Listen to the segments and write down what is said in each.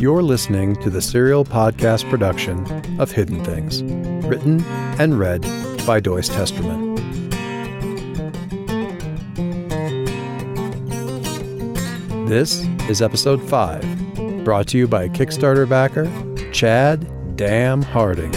You're listening to the serial podcast production of Hidden Things, written and read by Doyce Testerman. This is episode 5, brought to you by Kickstarter backer Chad Dam Harding.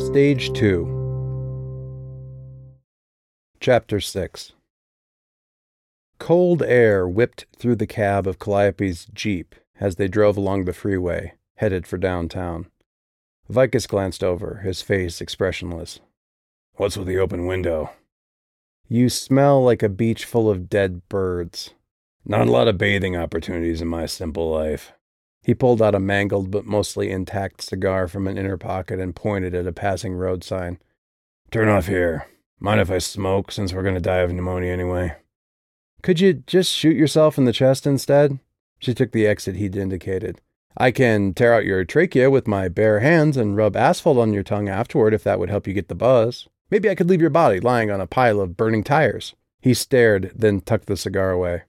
Stage 2 Chapter 6 Cold air whipped through the cab of Calliope's Jeep as they drove along the freeway, headed for downtown. Vicus glanced over, his face expressionless. What's with the open window? You smell like a beach full of dead birds. Not a lot of bathing opportunities in my simple life. He pulled out a mangled but mostly intact cigar from an inner pocket and pointed at a passing road sign. Turn off here. Mind if I smoke, since we're going to die of pneumonia anyway? Could you just shoot yourself in the chest instead? She took the exit he'd indicated. I can tear out your trachea with my bare hands and rub asphalt on your tongue afterward if that would help you get the buzz. Maybe I could leave your body lying on a pile of burning tires. He stared, then tucked the cigar away.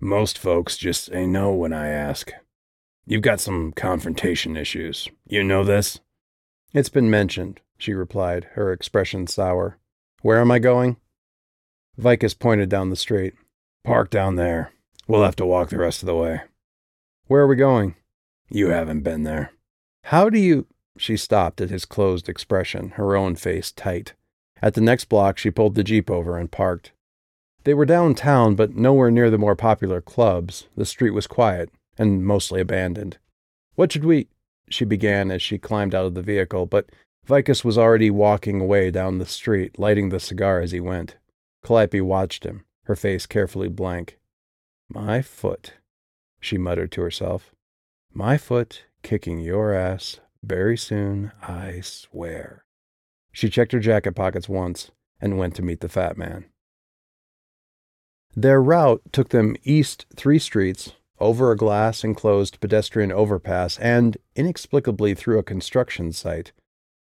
Most folks just say no when I ask. You've got some confrontation issues. You know this? It's been mentioned, she replied, her expression sour. Where am I going? Vicus pointed down the street. Park down there. We'll have to walk the rest of the way. Where are we going? You haven't been there. How do you. She stopped at his closed expression, her own face tight. At the next block, she pulled the Jeep over and parked. They were downtown, but nowhere near the more popular clubs. The street was quiet and mostly abandoned. What should we. She began as she climbed out of the vehicle, but Vicus was already walking away down the street, lighting the cigar as he went. Calliope watched him, her face carefully blank. My foot, she muttered to herself. My foot kicking your ass very soon, I swear. She checked her jacket pockets once and went to meet the fat man. Their route took them east three streets, over a glass enclosed pedestrian overpass, and inexplicably through a construction site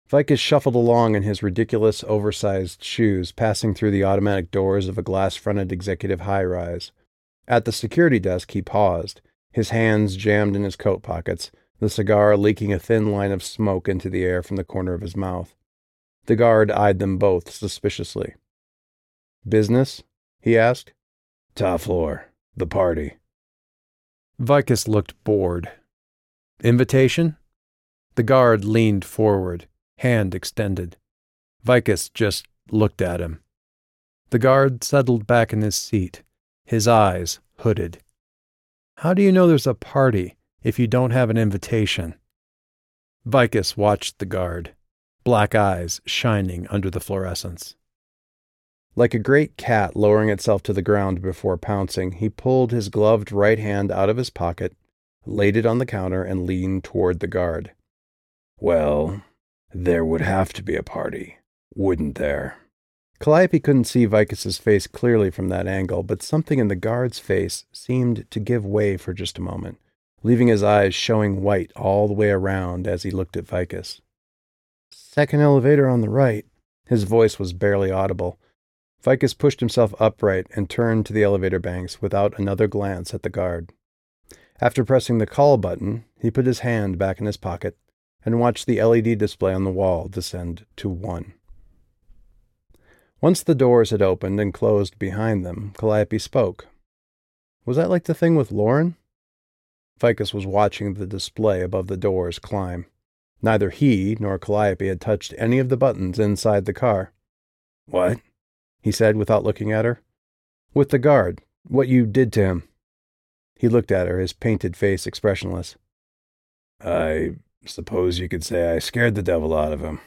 Vicus shuffled along in his ridiculous, oversized shoes, passing through the automatic doors of a glass fronted executive high rise. At the security desk, he paused, his hands jammed in his coat pockets, the cigar leaking a thin line of smoke into the air from the corner of his mouth. The guard eyed them both suspiciously. Business? he asked. Top floor. The party. Vicus looked bored. Invitation? The guard leaned forward hand extended. Vicus just looked at him. The guard settled back in his seat, his eyes hooded. How do you know there's a party if you don't have an invitation? Vicus watched the guard, black eyes shining under the fluorescence. Like a great cat lowering itself to the ground before pouncing, he pulled his gloved right hand out of his pocket, laid it on the counter, and leaned toward the guard. Well, there would have to be a party, wouldn't there? Calliope couldn't see Vicus's face clearly from that angle, but something in the guard's face seemed to give way for just a moment, leaving his eyes showing white all the way around as he looked at Vicus. Second elevator on the right. His voice was barely audible. Vicus pushed himself upright and turned to the elevator banks without another glance at the guard. After pressing the call button, he put his hand back in his pocket and watched the LED display on the wall descend to one. Once the doors had opened and closed behind them, Calliope spoke. Was that like the thing with Lauren? Vicus was watching the display above the doors climb. Neither he nor Calliope had touched any of the buttons inside the car. What? he said without looking at her. With the guard, what you did to him. He looked at her, his painted face expressionless. I Suppose you could say I scared the devil out of him.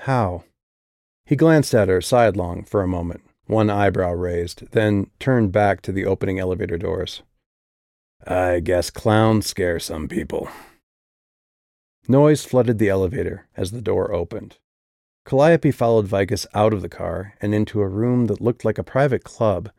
How? He glanced at her sidelong for a moment, one eyebrow raised, then turned back to the opening elevator doors. I guess clowns scare some people. Noise flooded the elevator as the door opened. Calliope followed Vicus out of the car and into a room that looked like a private club,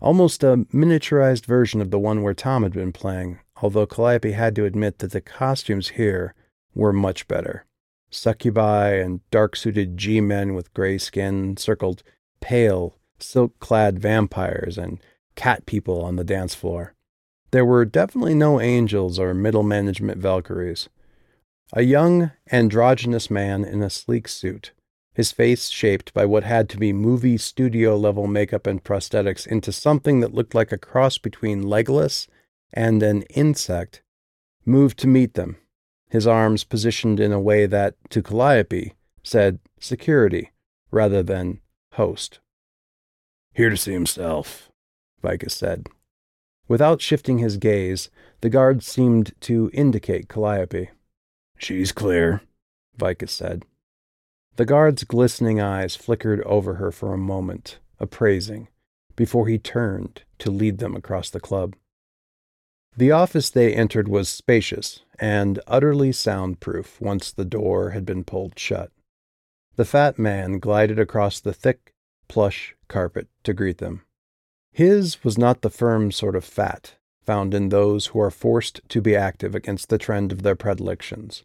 almost a miniaturized version of the one where Tom had been playing, although Calliope had to admit that the costumes here were much better. Succubi and dark suited G men with gray skin circled pale, silk clad vampires, and cat people on the dance floor. There were definitely no angels or middle management Valkyries. A young, androgynous man in a sleek suit, his face shaped by what had to be movie studio level makeup and prosthetics into something that looked like a cross between Legolas and an insect, moved to meet them, his arms positioned in a way that, to Calliope, said security rather than host. Here to see himself, Vicus said. Without shifting his gaze, the guard seemed to indicate Calliope. She's clear, Vicus said. The guard's glistening eyes flickered over her for a moment, appraising, before he turned to lead them across the club. The office they entered was spacious and utterly soundproof once the door had been pulled shut. The fat man glided across the thick, plush carpet to greet them. His was not the firm sort of fat found in those who are forced to be active against the trend of their predilections.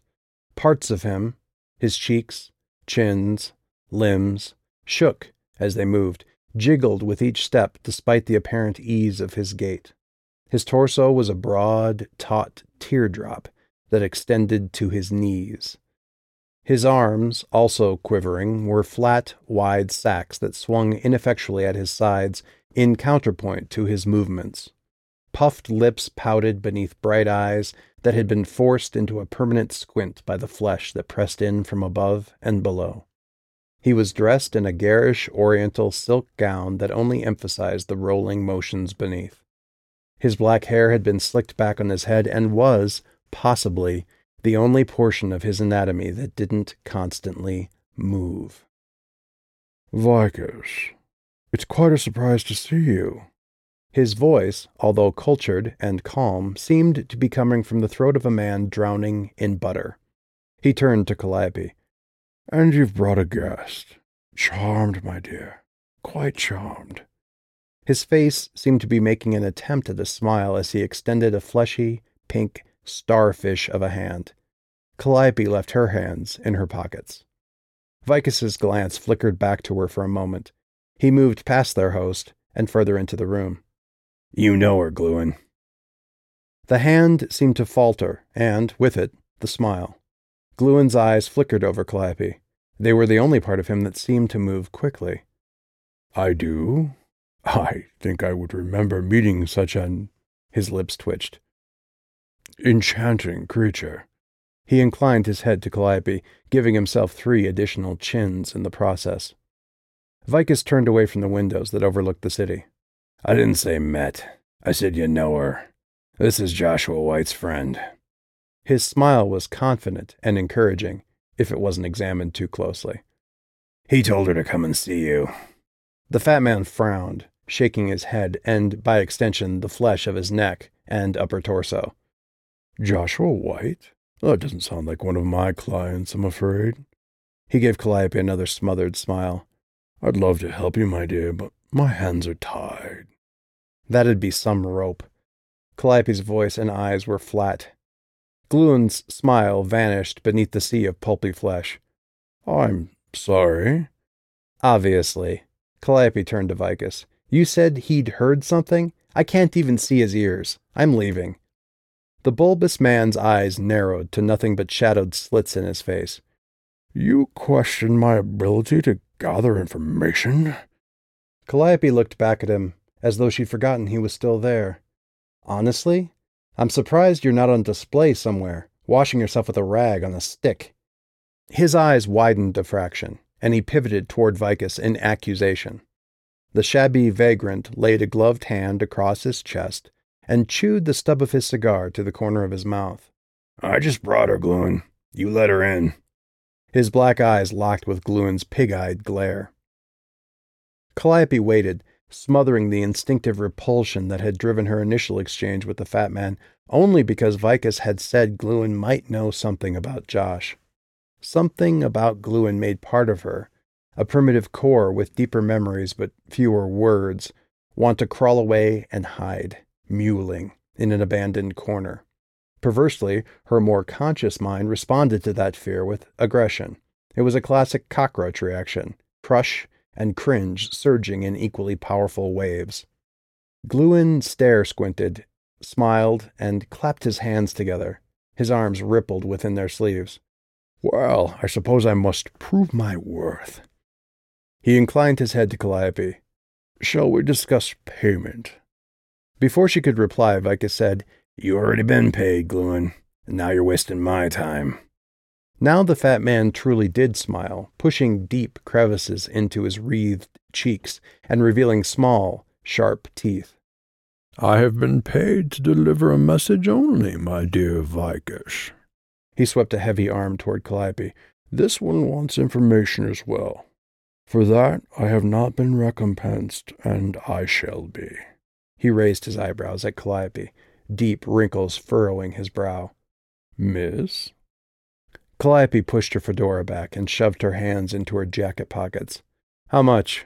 Parts of him, his cheeks, chins, limbs, shook as they moved, jiggled with each step despite the apparent ease of his gait. His torso was a broad, taut teardrop that extended to his knees. His arms, also quivering, were flat, wide sacks that swung ineffectually at his sides in counterpoint to his movements. Puffed lips pouted beneath bright eyes that had been forced into a permanent squint by the flesh that pressed in from above and below. He was dressed in a garish oriental silk gown that only emphasized the rolling motions beneath. His black hair had been slicked back on his head and was, possibly, the only portion of his anatomy that didn't constantly move. Vicus, it's quite a surprise to see you. His voice, although cultured and calm, seemed to be coming from the throat of a man drowning in butter. He turned to Calliope. And you've brought a guest. Charmed, my dear. Quite charmed. His face seemed to be making an attempt at a smile as he extended a fleshy, pink starfish of a hand. Calliope left her hands in her pockets. Vicus's glance flickered back to her for a moment. He moved past their host and further into the room. You know her, Gluin. The hand seemed to falter, and, with it, the smile. Gluin's eyes flickered over Calliope. They were the only part of him that seemed to move quickly. I do? I think I would remember meeting such an. His lips twitched. Enchanting creature. He inclined his head to Calliope, giving himself three additional chins in the process. Vicus turned away from the windows that overlooked the city. I didn't say met. I said you know her. This is Joshua White's friend. His smile was confident and encouraging, if it wasn't examined too closely. He told her to come and see you. The fat man frowned, shaking his head and, by extension, the flesh of his neck and upper torso. Joshua White? That doesn't sound like one of my clients, I'm afraid. He gave Calliope another smothered smile. I'd love to help you, my dear, but my hands are tied. That'd be some rope. Calliope's voice and eyes were flat. Gluin's smile vanished beneath the sea of pulpy flesh. I'm sorry. Obviously. Calliope turned to Vicus. You said he'd heard something? I can't even see his ears. I'm leaving. The bulbous man's eyes narrowed to nothing but shadowed slits in his face. You question my ability to gather information? Calliope looked back at him as though she'd forgotten he was still there. Honestly, I'm surprised you're not on display somewhere, washing yourself with a rag on a stick. His eyes widened a fraction, and he pivoted toward Vicus in accusation. The shabby vagrant laid a gloved hand across his chest and chewed the stub of his cigar to the corner of his mouth. I just brought her, Gluin. You let her in. His black eyes locked with Gluin's pig eyed glare. Calliope waited, smothering the instinctive repulsion that had driven her initial exchange with the fat man, only because Vicus had said Gluin might know something about Josh. Something about Gluin made part of her, a primitive core with deeper memories but fewer words, want to crawl away and hide mewling, in an abandoned corner. Perversely, her more conscious mind responded to that fear with aggression. It was a classic cockroach reaction crush and cringe surging in equally powerful waves. Gluin stare squinted, smiled, and clapped his hands together. His arms rippled within their sleeves. Well, I suppose I must prove my worth. He inclined his head to Calliope. Shall we discuss payment? Before she could reply, Vicus said, You already been paid, Gluin, and now you're wasting my time. Now the fat man truly did smile, pushing deep crevices into his wreathed cheeks and revealing small, sharp teeth. I have been paid to deliver a message only, my dear Vicus. He swept a heavy arm toward Calliope. This one wants information as well. For that I have not been recompensed, and I shall be. He raised his eyebrows at Calliope, deep wrinkles furrowing his brow. Miss? Calliope pushed her fedora back and shoved her hands into her jacket pockets. How much?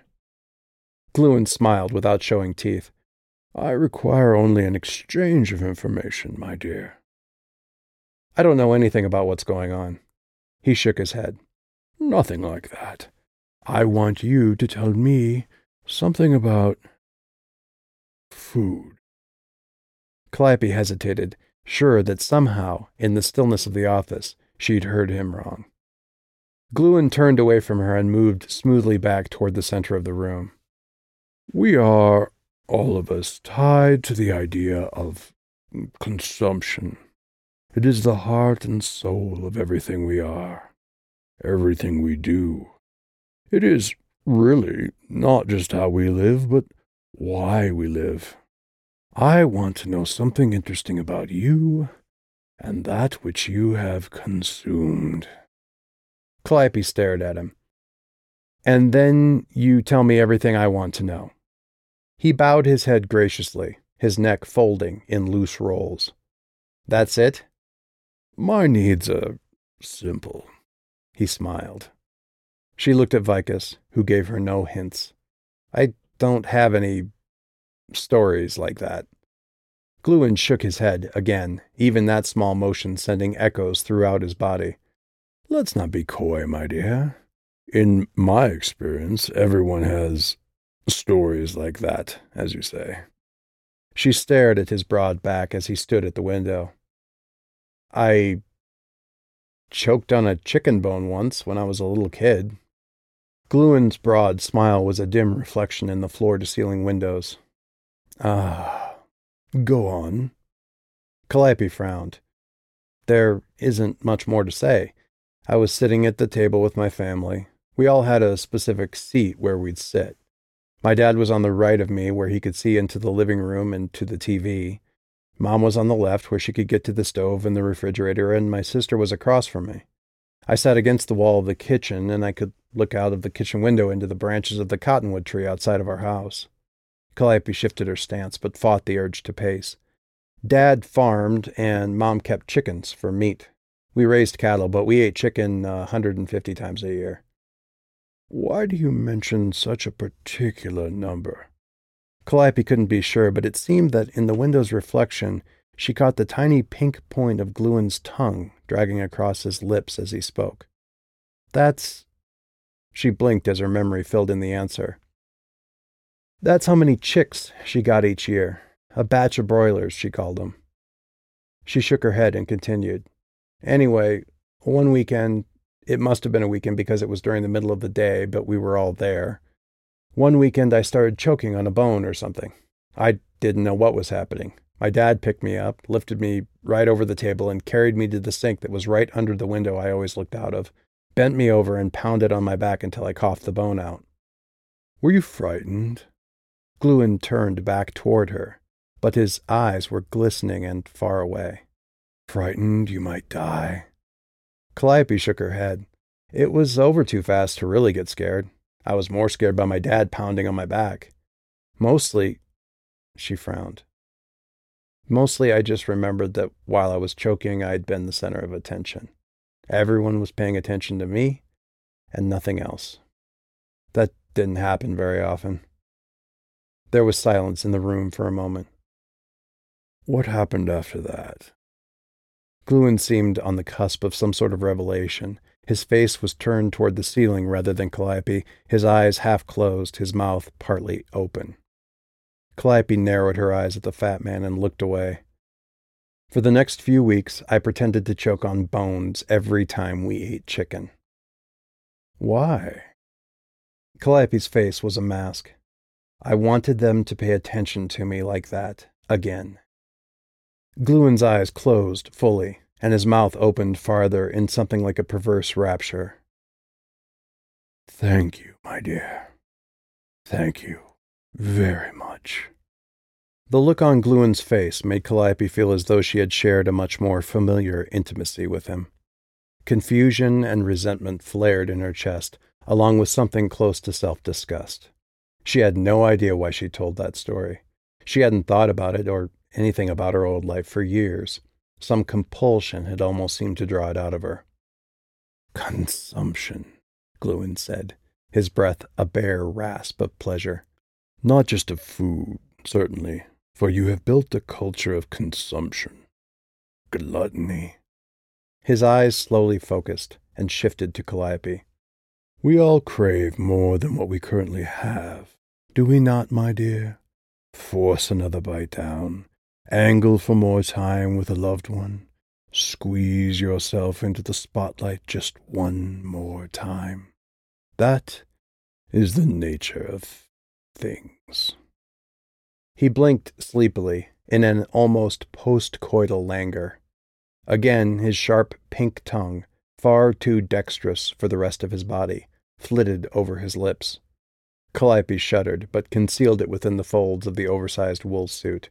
Gluin smiled without showing teeth. I require only an exchange of information, my dear. I don't know anything about what's going on. He shook his head. Nothing like that. I want you to tell me something about food. Calliope hesitated, sure that somehow, in the stillness of the office, she'd heard him wrong. Gluin turned away from her and moved smoothly back toward the center of the room. We are, all of us, tied to the idea of consumption. It is the heart and soul of everything we are, everything we do. It is really not just how we live, but why we live. I want to know something interesting about you and that which you have consumed. Calliope stared at him. And then you tell me everything I want to know. He bowed his head graciously, his neck folding in loose rolls. That's it? My needs are simple. He smiled. She looked at Vicus, who gave her no hints. I don't have any stories like that. Gluin shook his head again, even that small motion sending echoes throughout his body. Let's not be coy, my dear. In my experience, everyone has stories like that, as you say. She stared at his broad back as he stood at the window. I choked on a chicken bone once when I was a little kid. Gluin's broad smile was a dim reflection in the floor to ceiling windows. Ah, go on. Calliope frowned. There isn't much more to say. I was sitting at the table with my family. We all had a specific seat where we'd sit. My dad was on the right of me, where he could see into the living room and to the TV. Mom was on the left, where she could get to the stove and the refrigerator, and my sister was across from me. I sat against the wall of the kitchen, and I could look out of the kitchen window into the branches of the cottonwood tree outside of our house. Calliope shifted her stance, but fought the urge to pace. Dad farmed, and Mom kept chickens for meat. We raised cattle, but we ate chicken a 150 times a year. Why do you mention such a particular number? Calliope couldn't be sure, but it seemed that in the window's reflection, she caught the tiny pink point of Gluin's tongue dragging across his lips as he spoke. That's. She blinked as her memory filled in the answer. That's how many chicks she got each year. A batch of broilers, she called them. She shook her head and continued. Anyway, one weekend, it must have been a weekend because it was during the middle of the day, but we were all there. One weekend, I started choking on a bone or something. I didn't know what was happening. My dad picked me up, lifted me right over the table, and carried me to the sink that was right under the window I always looked out of, bent me over, and pounded on my back until I coughed the bone out. Were you frightened? Gluin turned back toward her, but his eyes were glistening and far away. Frightened you might die? Calliope shook her head. It was over too fast to really get scared. I was more scared by my dad pounding on my back. Mostly, she frowned. Mostly, I just remembered that while I was choking, I'd been the center of attention. Everyone was paying attention to me and nothing else. That didn't happen very often. There was silence in the room for a moment. What happened after that? Gluin seemed on the cusp of some sort of revelation, His face was turned toward the ceiling rather than Calliope, his eyes half closed, his mouth partly open. Calliope narrowed her eyes at the fat man and looked away. For the next few weeks, I pretended to choke on bones every time we ate chicken. Why? Calliope's face was a mask. I wanted them to pay attention to me like that, again. Gluin's eyes closed fully, and his mouth opened farther in something like a perverse rapture. Thank you, my dear. Thank you very much. The look on Gluin's face made Calliope feel as though she had shared a much more familiar intimacy with him. Confusion and resentment flared in her chest, along with something close to self disgust. She had no idea why she told that story. She hadn't thought about it or anything about her old life for years. Some compulsion had almost seemed to draw it out of her. Consumption, Gluin said, his breath a bare rasp of pleasure. Not just of food, certainly, for you have built a culture of consumption. Gluttony. His eyes slowly focused and shifted to Calliope. We all crave more than what we currently have, do we not, my dear? Force another bite down, angle for more time with a loved one, squeeze yourself into the spotlight just one more time. That is the nature of things. He blinked sleepily in an almost postcoital languor. Again, his sharp pink tongue, far too dexterous for the rest of his body, flitted over his lips. Calliope shuddered, but concealed it within the folds of the oversized wool suit.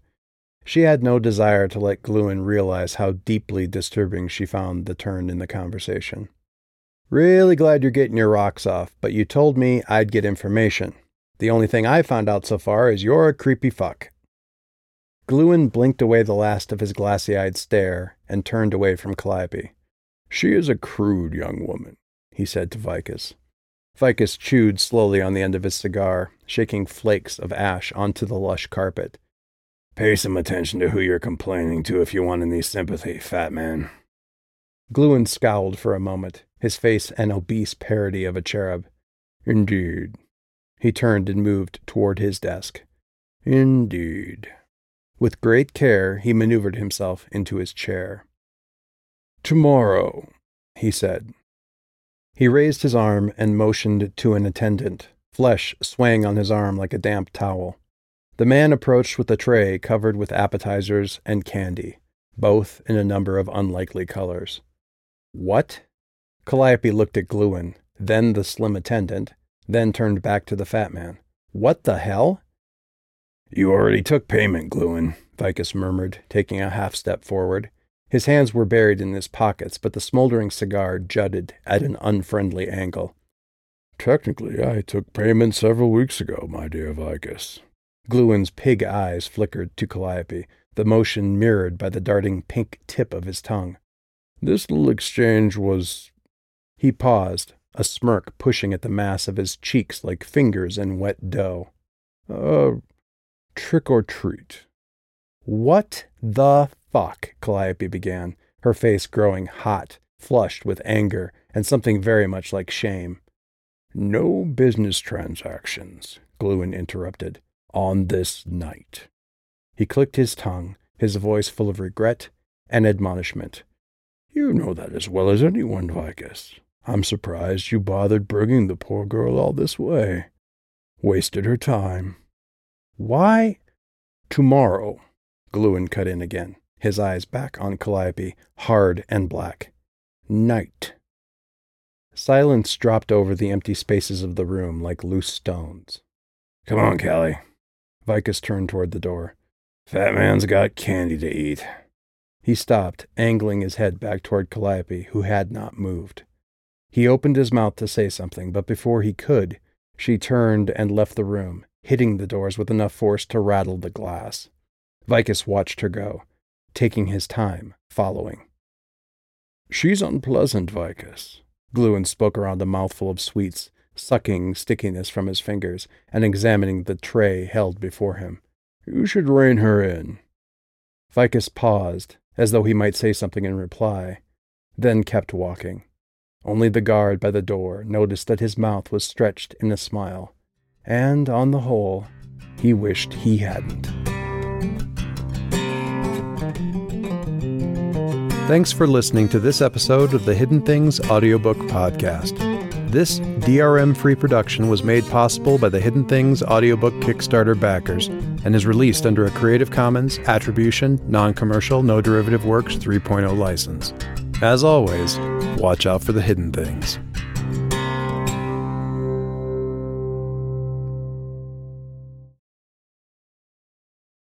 She had no desire to let Gluin realize how deeply disturbing she found the turn in the conversation. Really glad you're getting your rocks off, but you told me I'd get information. The only thing I've found out so far is you're a creepy fuck. Gluin blinked away the last of his glassy eyed stare and turned away from Calliope. She is a crude young woman, he said to Vicus. Vicus chewed slowly on the end of his cigar, shaking flakes of ash onto the lush carpet. Pay some attention to who you're complaining to if you want any sympathy, fat man. Gluin scowled for a moment, his face an obese parody of a cherub. Indeed. He turned and moved toward his desk. Indeed. With great care, he maneuvered himself into his chair. Tomorrow, he said. He raised his arm and motioned to an attendant, flesh swaying on his arm like a damp towel. The man approached with a tray covered with appetizers and candy, both in a number of unlikely colors. What? Calliope looked at Gluin, then the slim attendant, then turned back to the fat man. What the hell? You already took payment, Gluin, Vicus murmured, taking a half step forward. His hands were buried in his pockets, but the smoldering cigar jutted at an unfriendly angle. Technically, I took payment several weeks ago, my dear Vicus. Gluin's pig eyes flickered to Calliope, the motion mirrored by the darting pink tip of his tongue. This little exchange was. He paused, a smirk pushing at the mass of his cheeks like fingers in wet dough. Uh, trick or treat. What the fuck? Calliope began, her face growing hot, flushed with anger and something very much like shame. No business transactions, Gluin interrupted, on this night. He clicked his tongue, his voice full of regret and admonishment. You know that as well as anyone, Vicus. I'm surprised you bothered bringing the poor girl all this way. Wasted her time. Why? Tomorrow, Gluin cut in again, his eyes back on Calliope, hard and black. Night. Silence dropped over the empty spaces of the room like loose stones. Come on, Callie. Vicus turned toward the door. Fat man's got candy to eat. He stopped, angling his head back toward Calliope, who had not moved. He opened his mouth to say something, but before he could, she turned and left the room, hitting the doors with enough force to rattle the glass. Vicus watched her go, taking his time, following. She's unpleasant, Vicus. Gluin spoke around a mouthful of sweets, sucking stickiness from his fingers and examining the tray held before him. You should rein her in. Vicus paused, as though he might say something in reply, then kept walking. Only the guard by the door noticed that his mouth was stretched in a smile, and on the whole, he wished he hadn't. Thanks for listening to this episode of the Hidden Things audiobook podcast. This DRM free production was made possible by the Hidden Things audiobook Kickstarter backers and is released under a Creative Commons Attribution, Non Commercial, No Derivative Works 3.0 license. As always, watch out for the hidden things.